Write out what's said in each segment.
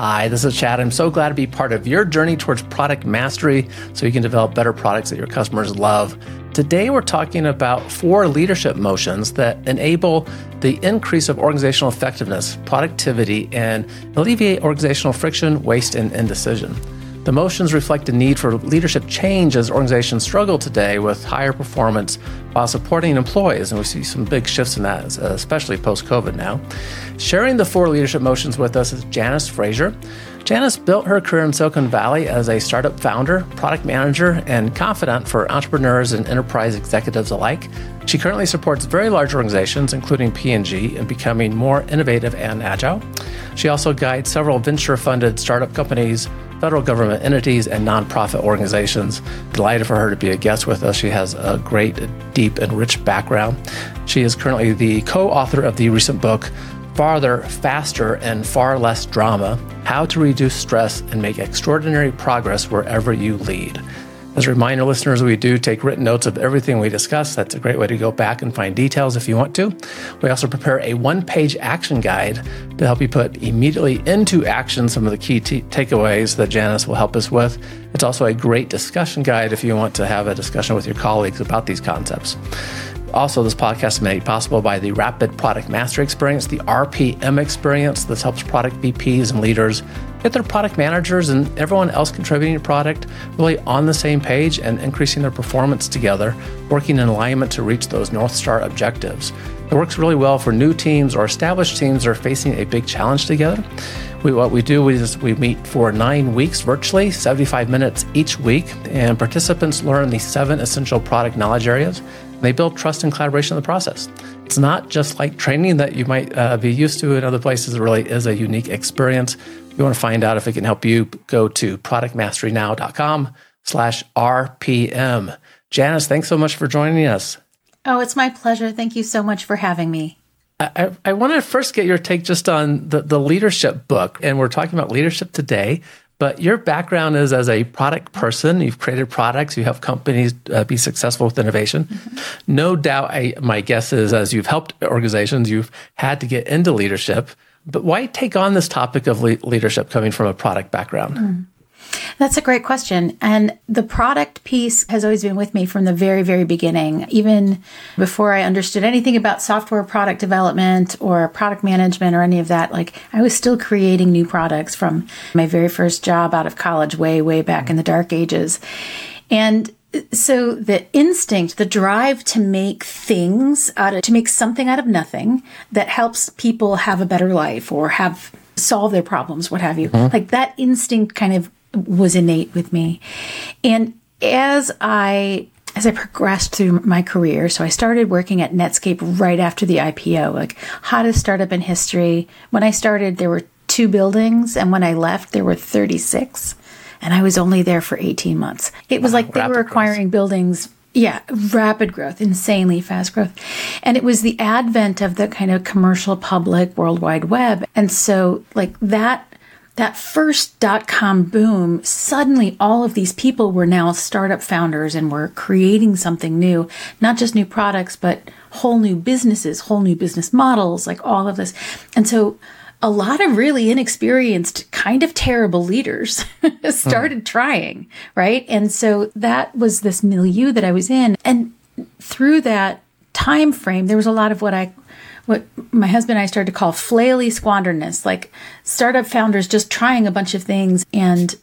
Hi, this is Chad. I'm so glad to be part of your journey towards product mastery so you can develop better products that your customers love. Today, we're talking about four leadership motions that enable the increase of organizational effectiveness, productivity, and alleviate organizational friction, waste, and indecision. The motions reflect a need for leadership change as organizations struggle today with higher performance while supporting employees. And we see some big shifts in that, especially post COVID now. Sharing the four leadership motions with us is Janice Fraser. Janice built her career in Silicon Valley as a startup founder, product manager, and confidant for entrepreneurs and enterprise executives alike. She currently supports very large organizations, including P&G, in becoming more innovative and agile. She also guides several venture-funded startup companies federal government entities, and nonprofit organizations. Delighted for her to be a guest with us. She has a great, deep, and rich background. She is currently the co author of the recent book, Farther, Faster, and Far Less Drama How to Reduce Stress and Make Extraordinary Progress Wherever You Lead. As a reminder, listeners, we do take written notes of everything we discuss. That's a great way to go back and find details if you want to. We also prepare a one page action guide to help you put immediately into action some of the key t- takeaways that Janice will help us with. It's also a great discussion guide if you want to have a discussion with your colleagues about these concepts. Also, this podcast is made possible by the Rapid Product Mastery Experience, the RPM experience. This helps product VPs and leaders get their product managers and everyone else contributing to product really on the same page and increasing their performance together, working in alignment to reach those North Star objectives. It works really well for new teams or established teams that are facing a big challenge together. We, what we do is we meet for nine weeks virtually, 75 minutes each week, and participants learn the seven essential product knowledge areas they build trust and collaboration in the process. It's not just like training that you might uh, be used to in other places. It really is a unique experience. If you want to find out if it can help you, go to productmasterynow.com slash RPM. Janice, thanks so much for joining us. Oh, it's my pleasure. Thank you so much for having me. I, I want to first get your take just on the, the leadership book. And we're talking about leadership today. But your background is as a product person. You've created products. You help companies uh, be successful with innovation. Mm-hmm. No doubt, I, my guess is as you've helped organizations, you've had to get into leadership. But why take on this topic of le- leadership coming from a product background? Mm. That's a great question. And the product piece has always been with me from the very, very beginning. Even before I understood anything about software product development or product management or any of that, like I was still creating new products from my very first job out of college, way, way back in the dark ages. And so the instinct, the drive to make things out of, to make something out of nothing that helps people have a better life or have solve their problems, what have you. Mm-hmm. Like that instinct kind of was innate with me. And as I as I progressed through my career, so I started working at Netscape right after the IPO, like hottest startup in history. When I started, there were two buildings, and when I left, there were 36. And I was only there for 18 months. It was wow, like they were acquiring growth. buildings yeah, rapid growth, insanely fast growth. And it was the advent of the kind of commercial public World Wide Web. And so, like that that first dot com boom, suddenly all of these people were now startup founders and were creating something new, not just new products, but whole new businesses, whole new business models, like all of this. And so a lot of really inexperienced, kind of terrible leaders started hmm. trying, right? And so that was this milieu that I was in. And through that time frame, there was a lot of what I what my husband and I started to call flaily squanderness, like startup founders just trying a bunch of things. And,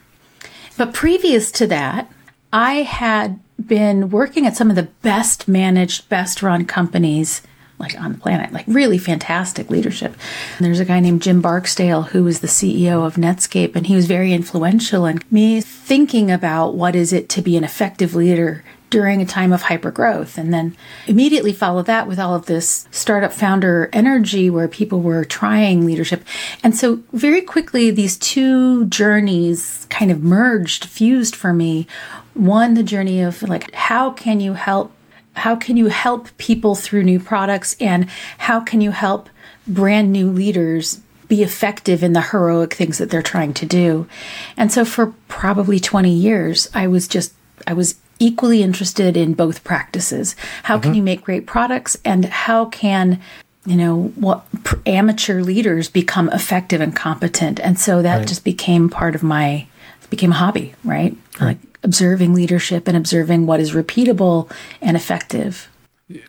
but previous to that, I had been working at some of the best managed, best run companies like on the planet, like really fantastic leadership. And there's a guy named Jim Barksdale who was the CEO of Netscape, and he was very influential in me thinking about what is it to be an effective leader during a time of hyper growth. And then immediately follow that with all of this startup founder energy where people were trying leadership. And so very quickly, these two journeys kind of merged, fused for me. One, the journey of like, how can you help? How can you help people through new products? And how can you help brand new leaders be effective in the heroic things that they're trying to do. And so for probably 20 years, I was just, I was equally interested in both practices. How mm-hmm. can you make great products and how can you know what amateur leaders become effective and competent and so that right. just became part of my became a hobby right? right like observing leadership and observing what is repeatable and effective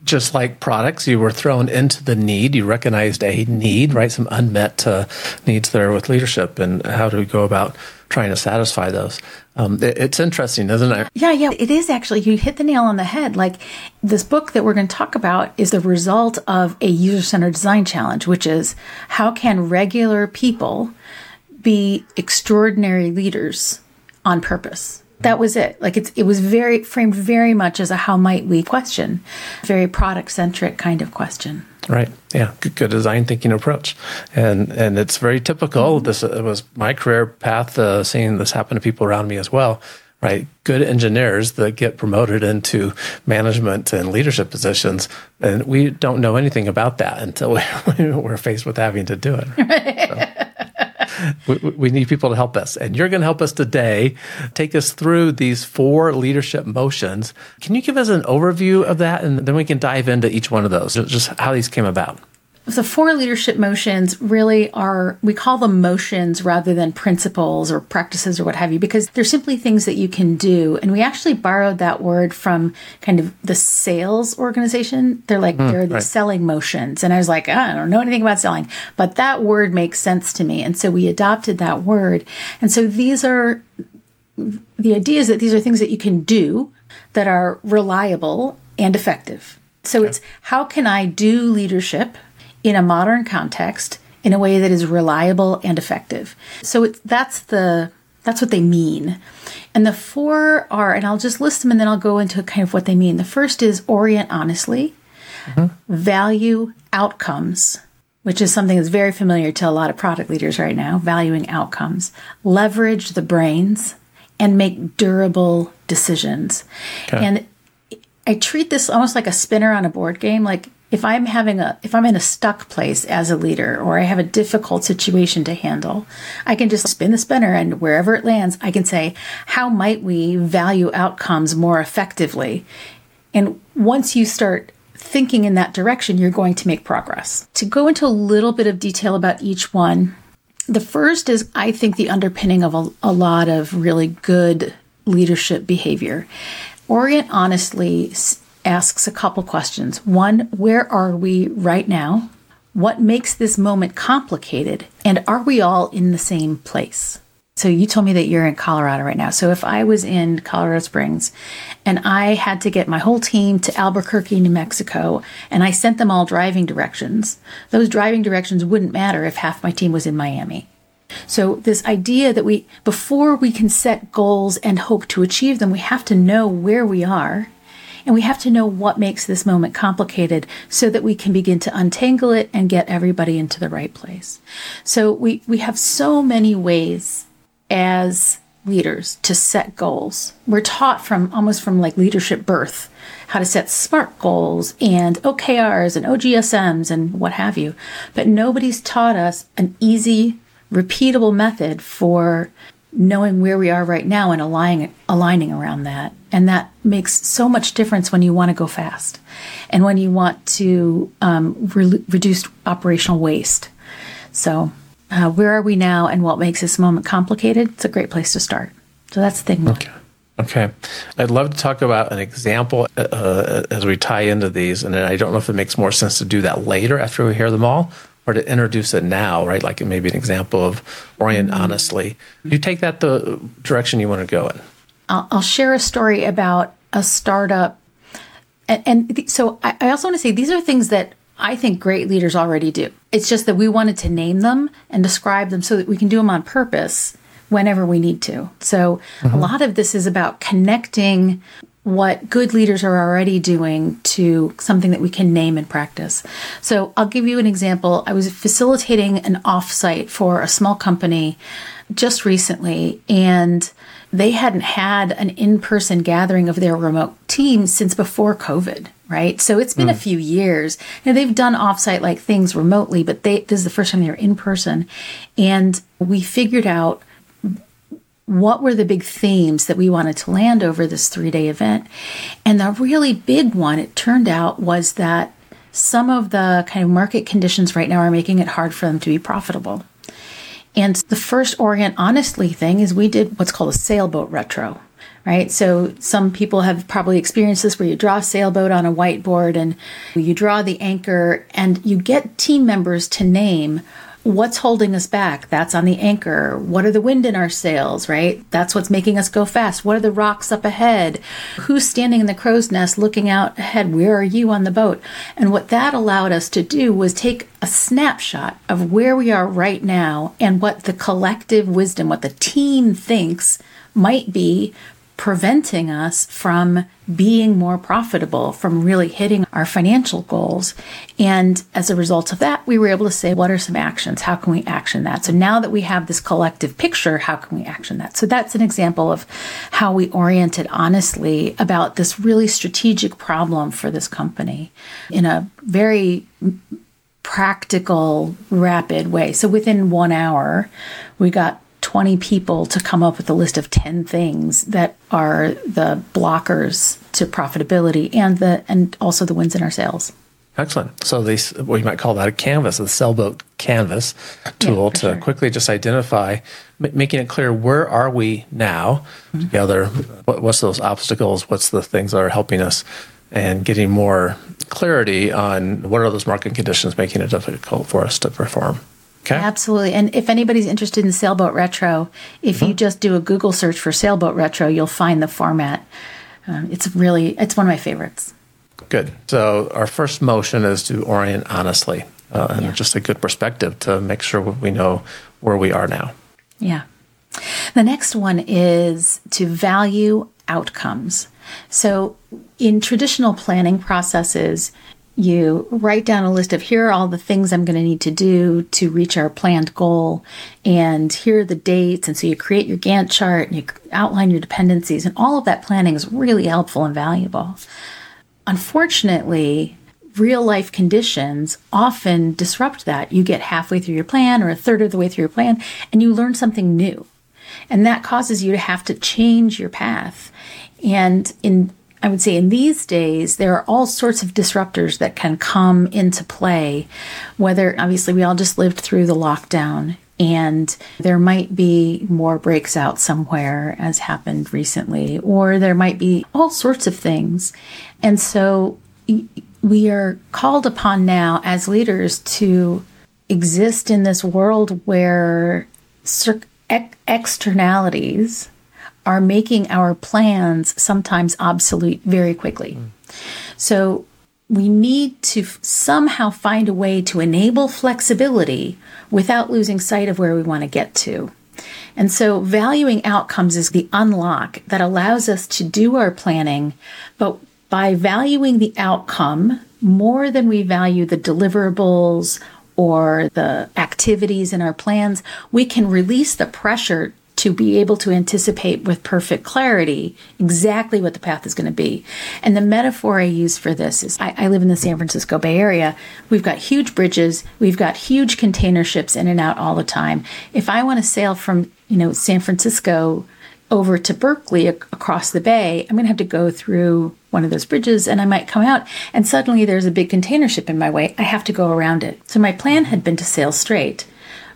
just like products, you were thrown into the need. You recognized a need, right? Some unmet uh, needs there with leadership, and how do we go about trying to satisfy those? Um, it, it's interesting, isn't it? Yeah, yeah, it is actually. You hit the nail on the head. Like this book that we're going to talk about is the result of a user centered design challenge, which is how can regular people be extraordinary leaders on purpose? That was it. Like it's it was very framed very much as a how might we question, very product centric kind of question. Right. Yeah. Good, good, design thinking approach, and and it's very typical. Mm-hmm. This uh, was my career path. Uh, seeing this happen to people around me as well. Right. Good engineers that get promoted into management and leadership positions, and we don't know anything about that until we, we're faced with having to do it. So we, we, need people to help us. And you're going to help us today. Take us through these four leadership motions. Can you give us an overview of that? And then we can dive into each one of those, just how these came about. The four leadership motions really are, we call them motions rather than principles or practices or what have you, because they're simply things that you can do. And we actually borrowed that word from kind of the sales organization. They're like, mm, they're the right. selling motions. And I was like, I don't know anything about selling, but that word makes sense to me. And so we adopted that word. And so these are, the idea is that these are things that you can do that are reliable and effective. So okay. it's how can I do leadership in a modern context in a way that is reliable and effective. So it's, that's the that's what they mean. And the four are, and I'll just list them and then I'll go into kind of what they mean. The first is orient honestly, mm-hmm. value outcomes, which is something that's very familiar to a lot of product leaders right now, valuing outcomes, leverage the brains, and make durable decisions. Okay. And I treat this almost like a spinner on a board game. Like if I'm having a if I'm in a stuck place as a leader or I have a difficult situation to handle, I can just spin the spinner and wherever it lands, I can say, how might we value outcomes more effectively? And once you start thinking in that direction, you're going to make progress. To go into a little bit of detail about each one, the first is I think the underpinning of a, a lot of really good leadership behavior. Orient honestly asks a couple questions. One, where are we right now? What makes this moment complicated? And are we all in the same place? So you told me that you're in Colorado right now. So if I was in Colorado Springs and I had to get my whole team to Albuquerque, New Mexico, and I sent them all driving directions, those driving directions wouldn't matter if half my team was in Miami. So this idea that we before we can set goals and hope to achieve them, we have to know where we are and we have to know what makes this moment complicated so that we can begin to untangle it and get everybody into the right place. So we, we have so many ways as leaders to set goals. We're taught from almost from like leadership birth how to set SMART goals and OKRs and OGSMs and what have you. But nobody's taught us an easy, repeatable method for knowing where we are right now and aligning aligning around that and that makes so much difference when you want to go fast and when you want to um, re- reduce operational waste so uh, where are we now and what makes this moment complicated it's a great place to start so that's the thing okay Okay. I'd love to talk about an example uh, uh as we tie into these. And I don't know if it makes more sense to do that later after we hear them all or to introduce it now, right? Like maybe an example of orient mm-hmm. honestly. You take that the direction you want to go in. I'll, I'll share a story about a startup. And, and so I, I also want to say these are things that I think great leaders already do. It's just that we wanted to name them and describe them so that we can do them on purpose whenever we need to. So mm-hmm. a lot of this is about connecting what good leaders are already doing to something that we can name and practice. So I'll give you an example. I was facilitating an offsite for a small company just recently, and they hadn't had an in person gathering of their remote team since before COVID, right? So it's been mm. a hmm. few years. Know, they've done offsite like things remotely, but they, this is the first time they were in person. And we figured out what were the big themes that we wanted to land over this three day event. And the really big one, it turned out, was that some of the kind of market conditions right now are making it hard for them to be profitable. And the first Orient Honestly thing is we did what's called a sailboat retro right? So some people have probably experienced this where you draw a sailboat on a whiteboard and you draw the anchor and you get team members to name what's holding us back? That's on the anchor. What are the wind in our sails right? That's what's making us go fast. What are the rocks up ahead? Who's standing in the crow's nest looking out ahead? Where are you on the boat? And what that allowed us to do was take a snapshot of where we are right now and what the collective wisdom what the team thinks might be preventing us from being more profitable, from really hitting our financial goals. And as a result of that, we were able to say, what are some actions? How can we action that? So now that we have this collective picture, how can we action that? So that's an example of how we oriented honestly about this really strategic problem for this company in a very practical, rapid way. So within one hour, we got 20 people to come up with a list of 10 things that are the blockers to profitability and the and also the wins in our sales. Excellent. So these what you might call that a canvas, a sailboat canvas tool yeah, to sure. quickly just identify, m- making it clear where are we now mm-hmm. together. What, what's those obstacles? What's the things that are helping us, and getting more clarity on what are those market conditions making it difficult for us to perform. Okay. Absolutely. And if anybody's interested in Sailboat Retro, if mm-hmm. you just do a Google search for Sailboat Retro, you'll find the format. Um, it's really, it's one of my favorites. Good. So our first motion is to orient honestly uh, and yeah. just a good perspective to make sure we know where we are now. Yeah. The next one is to value outcomes. So in traditional planning processes, you write down a list of here are all the things I'm going to need to do to reach our planned goal, and here are the dates. And so you create your Gantt chart and you outline your dependencies, and all of that planning is really helpful and valuable. Unfortunately, real life conditions often disrupt that. You get halfway through your plan or a third of the way through your plan, and you learn something new. And that causes you to have to change your path. And in I would say in these days, there are all sorts of disruptors that can come into play. Whether, obviously, we all just lived through the lockdown and there might be more breaks out somewhere as happened recently, or there might be all sorts of things. And so we are called upon now as leaders to exist in this world where externalities are making our plans sometimes obsolete very quickly. Mm. So we need to somehow find a way to enable flexibility without losing sight of where we want to get to. And so valuing outcomes is the unlock that allows us to do our planning, but by valuing the outcome more than we value the deliverables or the activities in our plans, we can release the pressure to be able to anticipate with perfect clarity exactly what the path is going to be. And the metaphor I use for this is I, I, live in the San Francisco Bay Area. We've got huge bridges, we've got huge container ships in and out all the time. If I want to sail from, you know, San Francisco over to Berkeley across the bay, I'm going to have to go through one of those bridges and I might come out and suddenly there's a big container ship in my way. I have to go around it. So my plan had been to sail straight,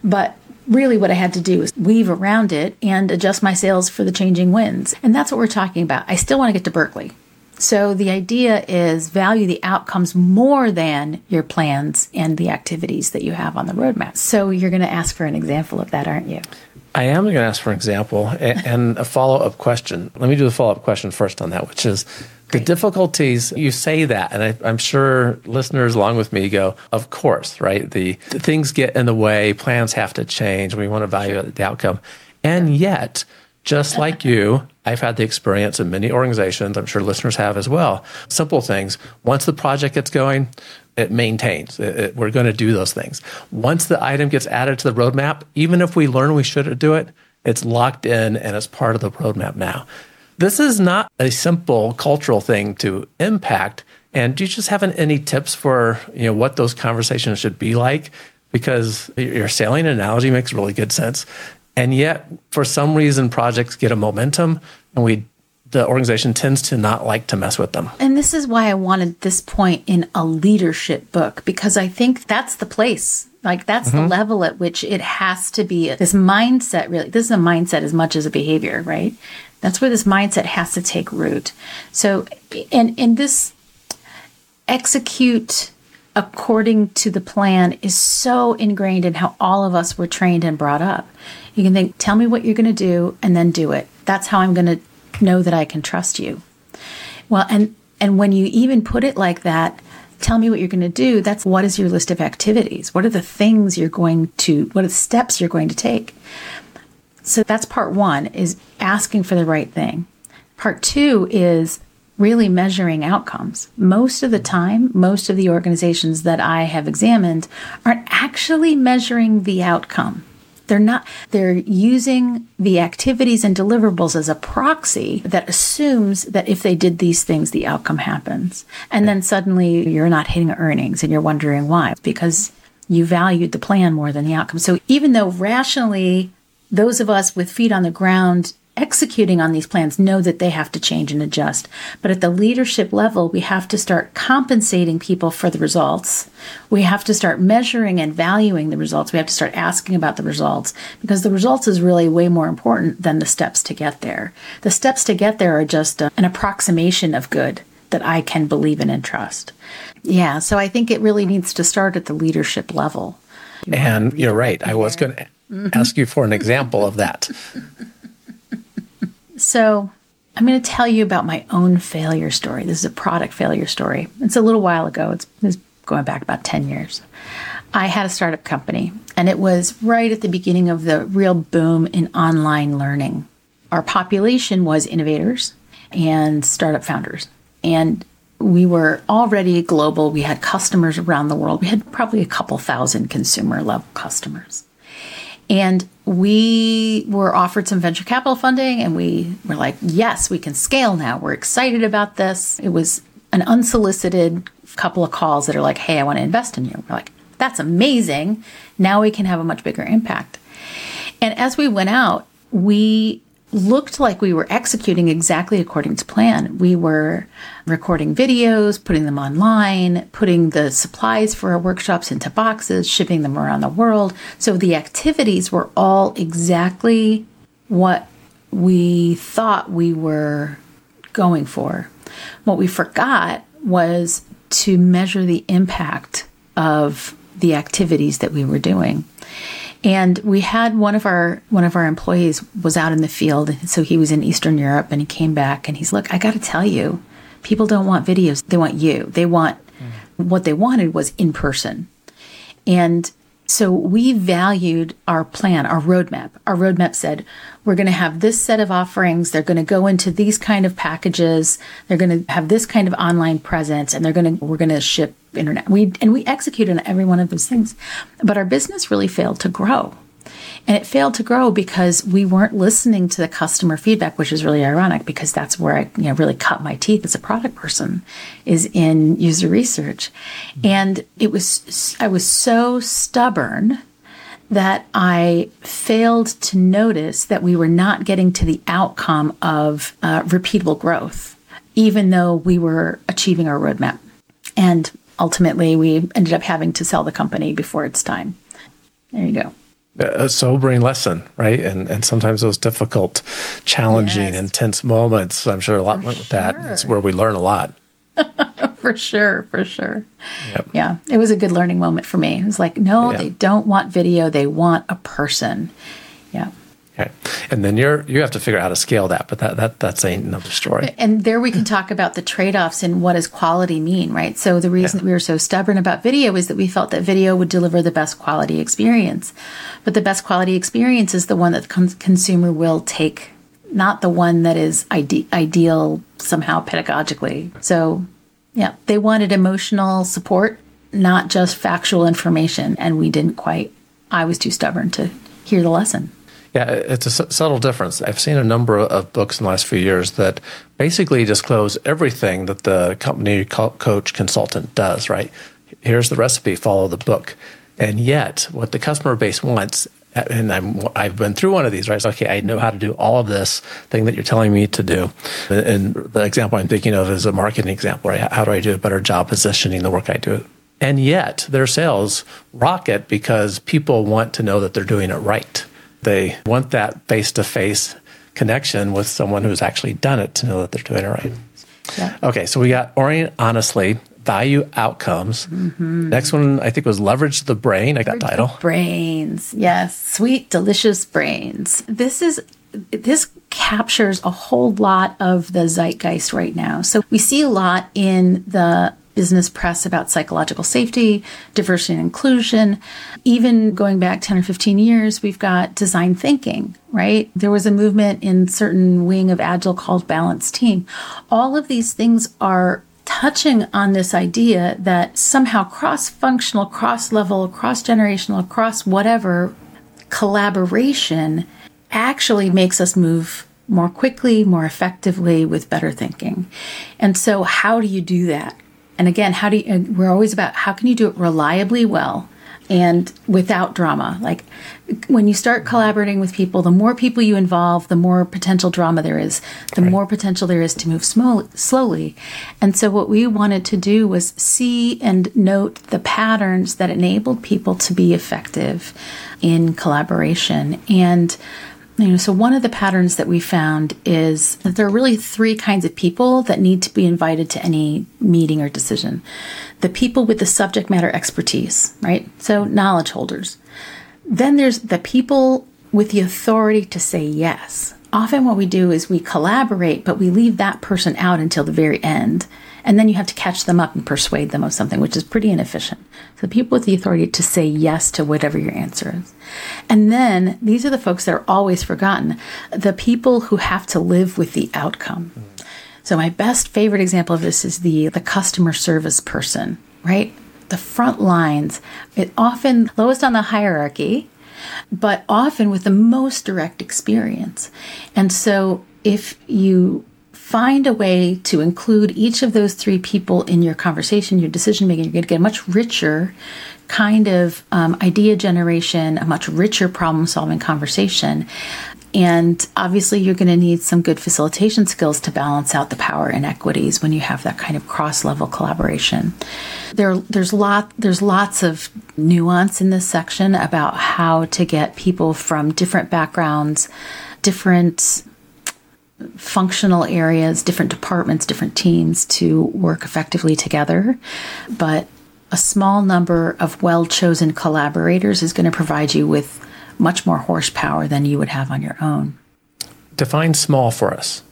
but really what I had to do was weave around it and adjust my sails for the changing winds. And that's what we're talking about. I still want to get to Berkeley. So the idea is value the outcomes more than your plans and the activities that you have on the roadmap. So you're going to ask for an example of that, aren't you? I am going to ask for an example and a follow up question. Let me do the follow up question first on that, which is the difficulties, you say that, and I, am sure listeners along with me go, of course, right? The, the, things get in the way, plans have to change, we want to value the outcome. And yet, just like you, I've had the experience in many organizations, I'm sure listeners have as well. Simple things. Once the project gets going, it maintains. It, it, we're going to do those things. Once the item gets added to the roadmap, even if we learn we shouldn't do it, it's locked in and it's part of the roadmap now. This is not a simple cultural thing to impact. And do you just have any tips for you know what those conversations should be like? Because your sailing analogy makes really good sense. And yet, for some reason, projects get a momentum and we the organization tends to not like to mess with them. And this is why I wanted this point in a leadership book because I think that's the place. Like that's mm-hmm. the level at which it has to be this mindset really. This is a mindset as much as a behavior, right? That's where this mindset has to take root. So and in this execute according to the plan is so ingrained in how all of us were trained and brought up. You can think, tell me what you're going to do and then do it. That's how I'm going to know that I can trust you. Well, and and when you even put it like that, tell me what you're going to do. That's what is your list of activities? What are the things you're going to what are the steps you're going to take? So that's part 1 is asking for the right thing. Part 2 is really measuring outcomes. Most of the time, most of the organizations that I have examined aren't actually measuring the outcome. They're not, they're using the activities and deliverables as a proxy that assumes that if they did these things, the outcome happens. And then suddenly you're not hitting earnings and you're wondering why. because you valued the plan more than the outcome. So even though rationally, those of us with feet on the ground executing on these plans know that they have to change and adjust. But at the leadership level, we have to start compensating people for the results. We have to start measuring and valuing the results. We have to start asking about the results because the results is really way more important than the steps to get there. The steps to get there are just a, an approximation of good that I can believe in and trust. Yeah, so I think it really needs to start at the leadership level. And you're right. I was going to mm-hmm. ask you for an example of that. So, I'm going to tell you about my own failure story. This is a product failure story. It's a little while ago, it's, it's going back about 10 years. I had a startup company, and it was right at the beginning of the real boom in online learning. Our population was innovators and startup founders. And we were already global. We had customers around the world. We had probably a couple thousand consumer level customers. And we were offered some venture capital funding and we were like, yes, we can scale now. We're excited about this. It was an unsolicited couple of calls that are like, hey, I want to invest in you. We're like, that's amazing. Now we can have a much bigger impact. And as we went out, we looked like we were executing exactly according to plan. We were recording videos, putting them online, putting the supplies for our workshops into boxes, shipping them around the world. So the activities were all exactly what we thought we were going for. What we forgot was to measure the impact of the activities that we were doing. And we had one of our one of our employees was out in the field, so he was in Eastern Europe, and he came back and he's look, I got to tell you, people don't want videos; they want you. They want mm. what they wanted was in person, and so we valued our plan, our roadmap. Our roadmap said we're going to have this set of offerings. They're going to go into these kind of packages. They're going to have this kind of online presence, and they're going to we're going to ship internet. We and we executed on every one of those things, but our business really failed to grow. And it failed to grow because we weren't listening to the customer feedback, which is really ironic because that's where I you know, really cut my teeth as a product person is in user research. And it was, I was so stubborn that I failed to notice that we were not getting to the outcome of uh, repeatable growth, even though we were achieving our roadmap. And ultimately, we ended up having to sell the company before its time. There you go a sobering lesson, right? And and sometimes those difficult, challenging, yes. intense moments. I'm sure a lot went with sure. that. It's where we learn a lot. for sure, for sure. Yep. Yeah, it was a good learning moment for me. It was like, no, yeah. they don't want video; they want a person. Okay. And then you're you have to figure out how to scale that, but that that that's another story. And there we can talk about the trade-offs and what does quality mean, right? So the reason yeah. we were so stubborn about video is that we felt that video would deliver the best quality experience. But the best quality experience is the one that the con- consumer will take, not the one that is ide- ideal somehow pedagogically. So, yeah, they wanted emotional support, not just factual information, and we didn't quite. I was too stubborn to hear the lesson. Yeah, it's a subtle difference. I've seen a number of books in the last few years that basically disclose everything that the company coach consultant does, right? Here's the recipe, follow the book. And yet, what the customer base wants and I'm, I've been through one of these, right? Okay, I know how to do all of this thing that you're telling me to do. And the example I'm thinking of is a marketing example, right? How do I do a better job positioning the work I do? And yet their sales rocket because people want to know that they're doing it right. They want that face to face connection with someone who's actually done it to know that they're doing it right. Yeah. Okay, so we got orient honestly, value outcomes. Mm-hmm. Next one I think was leverage the brain. I got leverage title. Brains. Yes, sweet delicious brains. This is this captures a whole lot of the zeitgeist right now. So we see a lot in the business press about psychological safety, diversity and inclusion. Even going back 10 or 15 years, we've got design thinking, right? There was a movement in certain wing of Agile called balanced team. All of these things are touching on this idea that somehow cross functional, cross level, cross generational, cross whatever collaboration actually makes us move more quickly, more effectively with better thinking. And so, how do you do that? And again, how do you, we're always about how can you do it reliably well and without drama. Like when you start collaborating with people, the more people you involve, the more potential drama there is, the right. more potential there is to move slowly. And so, what we wanted to do was see and note the patterns that enabled people to be effective in collaboration. And you know, so one of the patterns that we found is that there are really three kinds of people that need to be invited to any meeting or decision. The people with the subject matter expertise, right? So knowledge holders. Then there's the people with the authority to say yes. Often what we do is we collaborate, but we leave that person out until the very end and then you have to catch them up and persuade them of something, which is pretty inefficient. So the people with the authority to say yes to whatever your answer is. And then these are the folks that are always forgotten the people who have to live with the outcome. So my best favorite example of this is the, the customer service person, right? The front lines, it often lowest on the hierarchy, but often with the most direct experience. And so if you find a way to include each of those three people in your conversation, your decision making, you're going to get a much richer kind of um, idea generation, a much richer problem solving conversation. And obviously, you're going to need some good facilitation skills to balance out the power inequities when you have that kind of cross level collaboration. There, there's lot, there's lots of nuance in this section about how to get people from different backgrounds, different functional areas, different departments, different teams to work effectively together. But a small number of well chosen collaborators is going to provide you with much more horsepower than you would have on your own. Define small for us.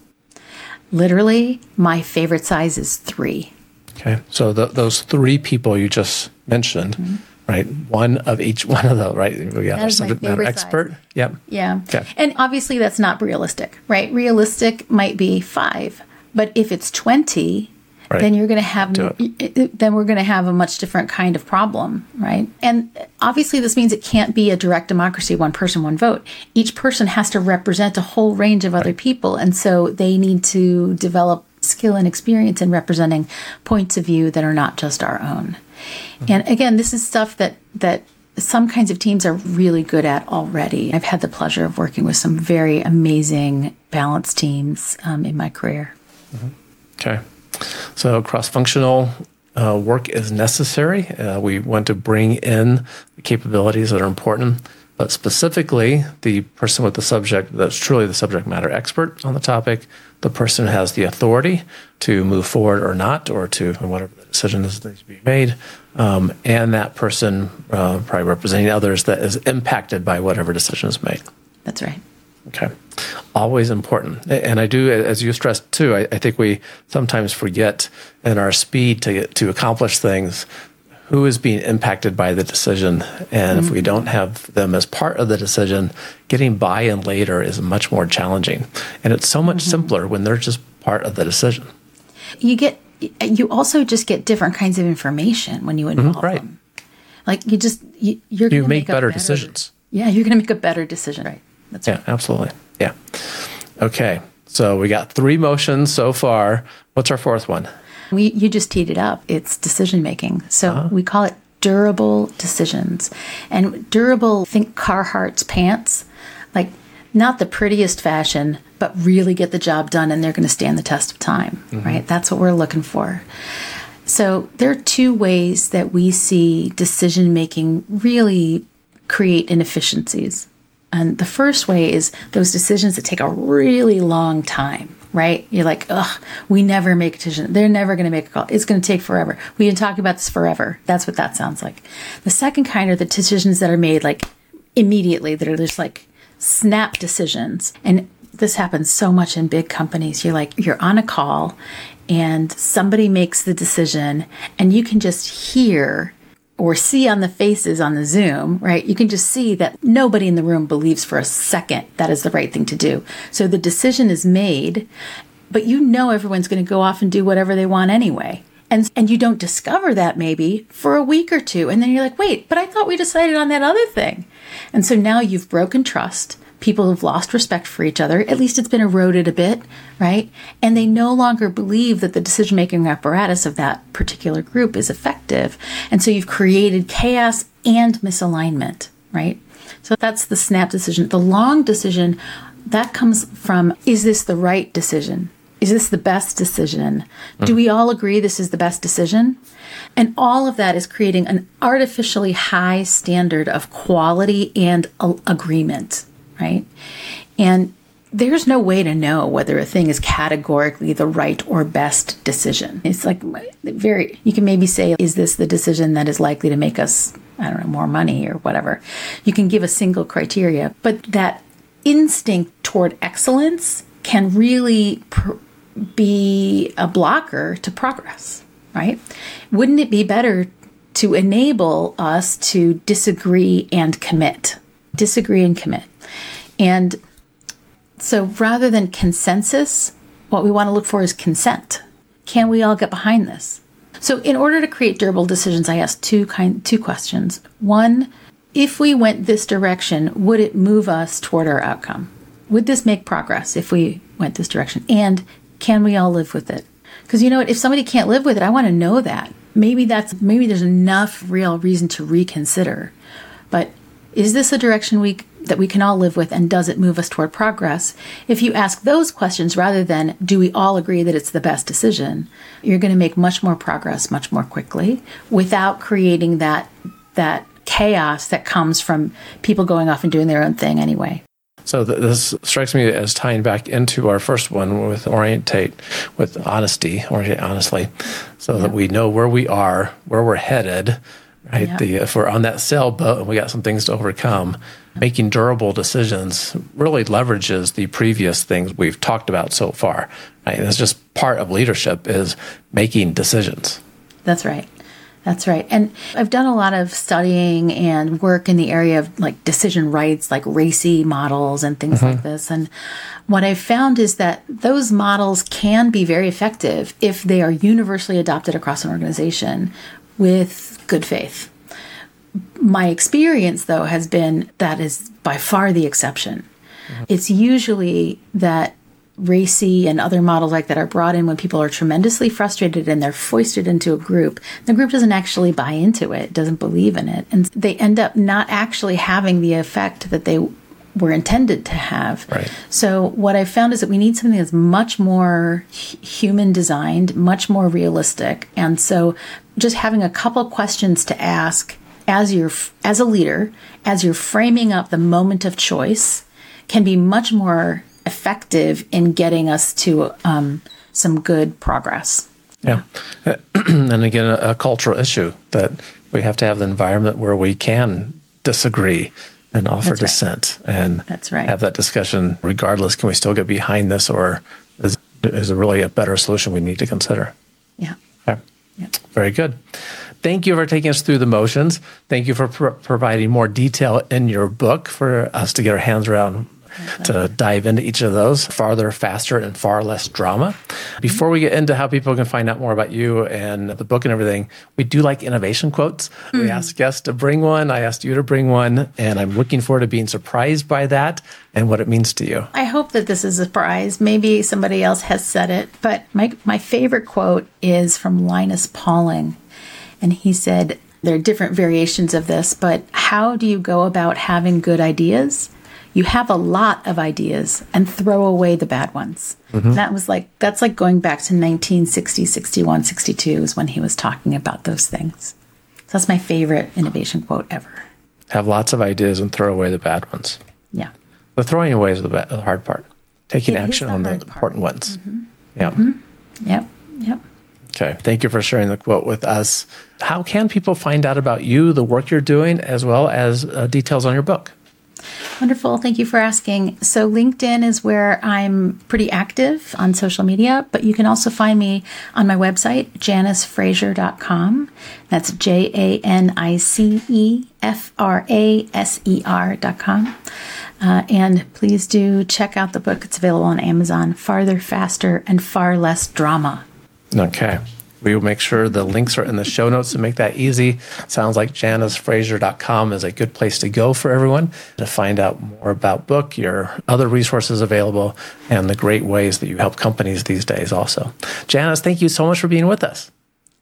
Literally, my favorite size is three. Okay. So the, those three people you just mentioned. Mm-hmm right? One of each one of those, right? We got our subject matter expert. Yep. Yeah. Okay. And obviously that's not realistic, right? Realistic might be five, but if it's 20, Right. then you're going to have then we're going to have a much different kind of problem right and obviously this means it can't be a direct democracy one person one vote each person has to represent a whole range of other right. people and so they need to develop skill and experience in representing points of view that are not just our own Mm-hmm. And again, this is stuff that that some kinds of teams are really good at already. I've had the pleasure of working with some very amazing balanced teams um, in my career. Mm-hmm. Okay. So cross functional uh, work is necessary. Uh, we want to bring in the capabilities that are important, but specifically the person with the subject that's truly the subject matter expert on the topic, the person who has the authority to move forward or not, or to whatever decision is to be made, um, and that person uh, probably representing others that is impacted by whatever decision is made. That's right. Okay. Always important. And I do, as you stressed too, I, I think we sometimes forget in our speed to, get, to accomplish things who is being impacted by the decision. And mm-hmm. if we mm-hmm. don't have them as part of the decision, getting buy in later is much more challenging. And it's so much mm-hmm. simpler when they're just part of the decision. You get, you also just get different kinds of information when you mm-hmm. involve mm-hmm, right. them. Like you just, you, are you make, make better, better, decisions. Yeah, you're going to make a better decision. Right. That's yeah, right. absolutely. Yeah. Okay. So we got three motions so far. What's our fourth one? We, you just teed it up. It's decision making. So uh-huh. we call it durable decisions. And durable, think Carhartt's pants, like not the prettiest fashion, but really get the job done and they're going to stand the test of time, mm-hmm. right? That's what we're looking for. So there are two ways that we see decision making really create inefficiencies. And the first way is those decisions that take a really long time, right? You're like, ugh, we never make a decision. They're never going to make a call. It's going to take forever. We've been talking about this forever. That's what that sounds like. The second kind are the decisions that are made like immediately, that are just like snap decisions. And this happens so much in big companies. You're like, you're on a call and somebody makes the decision and you can just hear or see on the faces on the Zoom, right? You can just see that nobody in the room believes for a second that is the right thing to do. So the decision is made, but you know everyone's going to go off and do whatever they want anyway. And and you don't discover that maybe for a week or two and then you're like, "Wait, but I thought we decided on that other thing." And so now you've broken trust people have lost respect for each other. At least it's been eroded a bit, right? And they no longer believe that the decision making apparatus of that particular group is effective. And so you've created chaos and misalignment, right? So that's the snap decision. The long decision, that comes from is this the right decision? Is this the best decision? Mm. Do we all agree this is the best decision? And all of that is creating an artificially high standard of quality and agreement right? And there's no way to know whether a thing is categorically the right or best decision. It's like very, you can maybe say, is this the decision that is likely to make us, I don't know, more money or whatever? You can give a single criteria, but that instinct toward excellence can really pr- be a blocker to progress, right? Wouldn't it be better to enable us to disagree and commit? Disagree and commit. And so rather than consensus, what we want to look for is consent. Can we all get behind this? So in order to create durable decisions, I asked two kind two questions. One, if we went this direction, would it move us toward our outcome? Would this make progress if we went this direction? And can we all live with it? Because you know what, if somebody can't live with it, I want to know that. Maybe that's maybe there's enough real reason to reconsider. But is this a direction we that we can all live with and does it move us toward progress? If you ask those questions rather than do we all agree that it's the best decision, you're going to make much more progress much more quickly without creating that that chaos that comes from people going off and doing their own thing anyway. So th- this strikes me as tying back into our first one with orientate, with honesty, orientate honestly, so yeah. that we know where we are, where we're headed, right? Yeah. The, if we're on that sailboat and we got some things to overcome, making durable decisions really leverages the previous things we've talked about so far. Right? It's just part of leadership is making decisions. That's right. That's right. And I've done a lot of studying and work in the area of like decision rights, like RACI models and things mm-hmm. like this. And what I've found is that those models can be very effective if they are universally adopted across an organization with good faith. My experience, though, has been that is by far the exception. Mm-hmm. It's usually that RACI and other models like that are brought in when people are tremendously frustrated and they're foisted into a group. The group doesn't actually buy into it, doesn't believe in it, and they end up not actually having the effect that they were intended to have. Right. So what I found is that we need something that's much more human designed, much more realistic. And so just having a couple questions to ask as you're as a leader, as you're framing up the moment of choice, can be much more effective in getting us to um, some good progress. Yeah, and again, a, a cultural issue that we have to have the environment where we can disagree and offer That's dissent right. and That's right. have that discussion regardless. Can we still get behind this or is, is it really a better solution we need to consider? Yeah. Okay. Yeah. Very good. Thank you for taking us through the motions. Thank you for pr- providing more detail in your book for us to get our hands around to dive into each of those farther, faster, and far less drama. Before we get into how people can find out more about you and the book and everything, we do like innovation quotes. Mm-hmm. We ask guests to bring one. I asked you to bring one, and I'm looking forward to being surprised by that and what it means to you. I hope that this is a surprise. Maybe somebody else has said it, but my, my favorite quote is from Linus Pauling. And he said, There are different variations of this, but how do you go about having good ideas? You have a lot of ideas and throw away the bad ones. Mm-hmm. That was like, that's like going back to 1960, 61, 62 is when he was talking about those things. So that's my favorite innovation quote ever. Have lots of ideas and throw away the bad ones. Yeah. The throwing away is the, the hard part. Taking it action on the part. important ones. Mm-hmm. Yeah. Mm-hmm. Yep. Yep. Okay. Thank you for sharing the quote with us. How can people find out about you, the work you're doing, as well as uh, details on your book? Wonderful. Thank you for asking. So, LinkedIn is where I'm pretty active on social media, but you can also find me on my website, janicefraser.com. That's J A N I C E F R A S E R.com. Uh, and please do check out the book. It's available on Amazon. Farther, Faster, and Far Less Drama. Okay. We will make sure the links are in the show notes to make that easy. Sounds like janicefraser.com is a good place to go for everyone to find out more about book, your other resources available, and the great ways that you help companies these days also. Janice, thank you so much for being with us.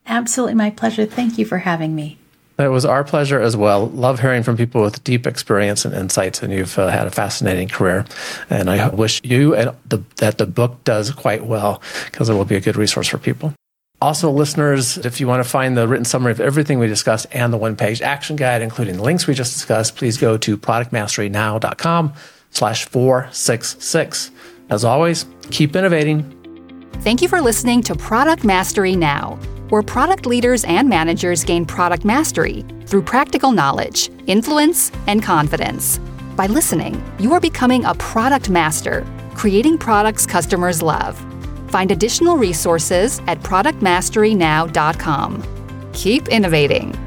Absolutely my pleasure. Thank you for having me. It was our pleasure as well. Love hearing from people with deep experience and insights, and you've uh, had a fascinating career. And I wish you and the, that the book does quite well because it will be a good resource for people. Also, listeners, if you want to find the written summary of everything we discussed and the one-page action guide, including the links we just discussed, please go to productmasterynow.com slash 466. As always, keep innovating. Thank you for listening to Product Mastery Now, where product leaders and managers gain product mastery through practical knowledge, influence, and confidence. By listening, you are becoming a product master, creating products customers love. Find additional resources at productmasterynow.com. Keep innovating.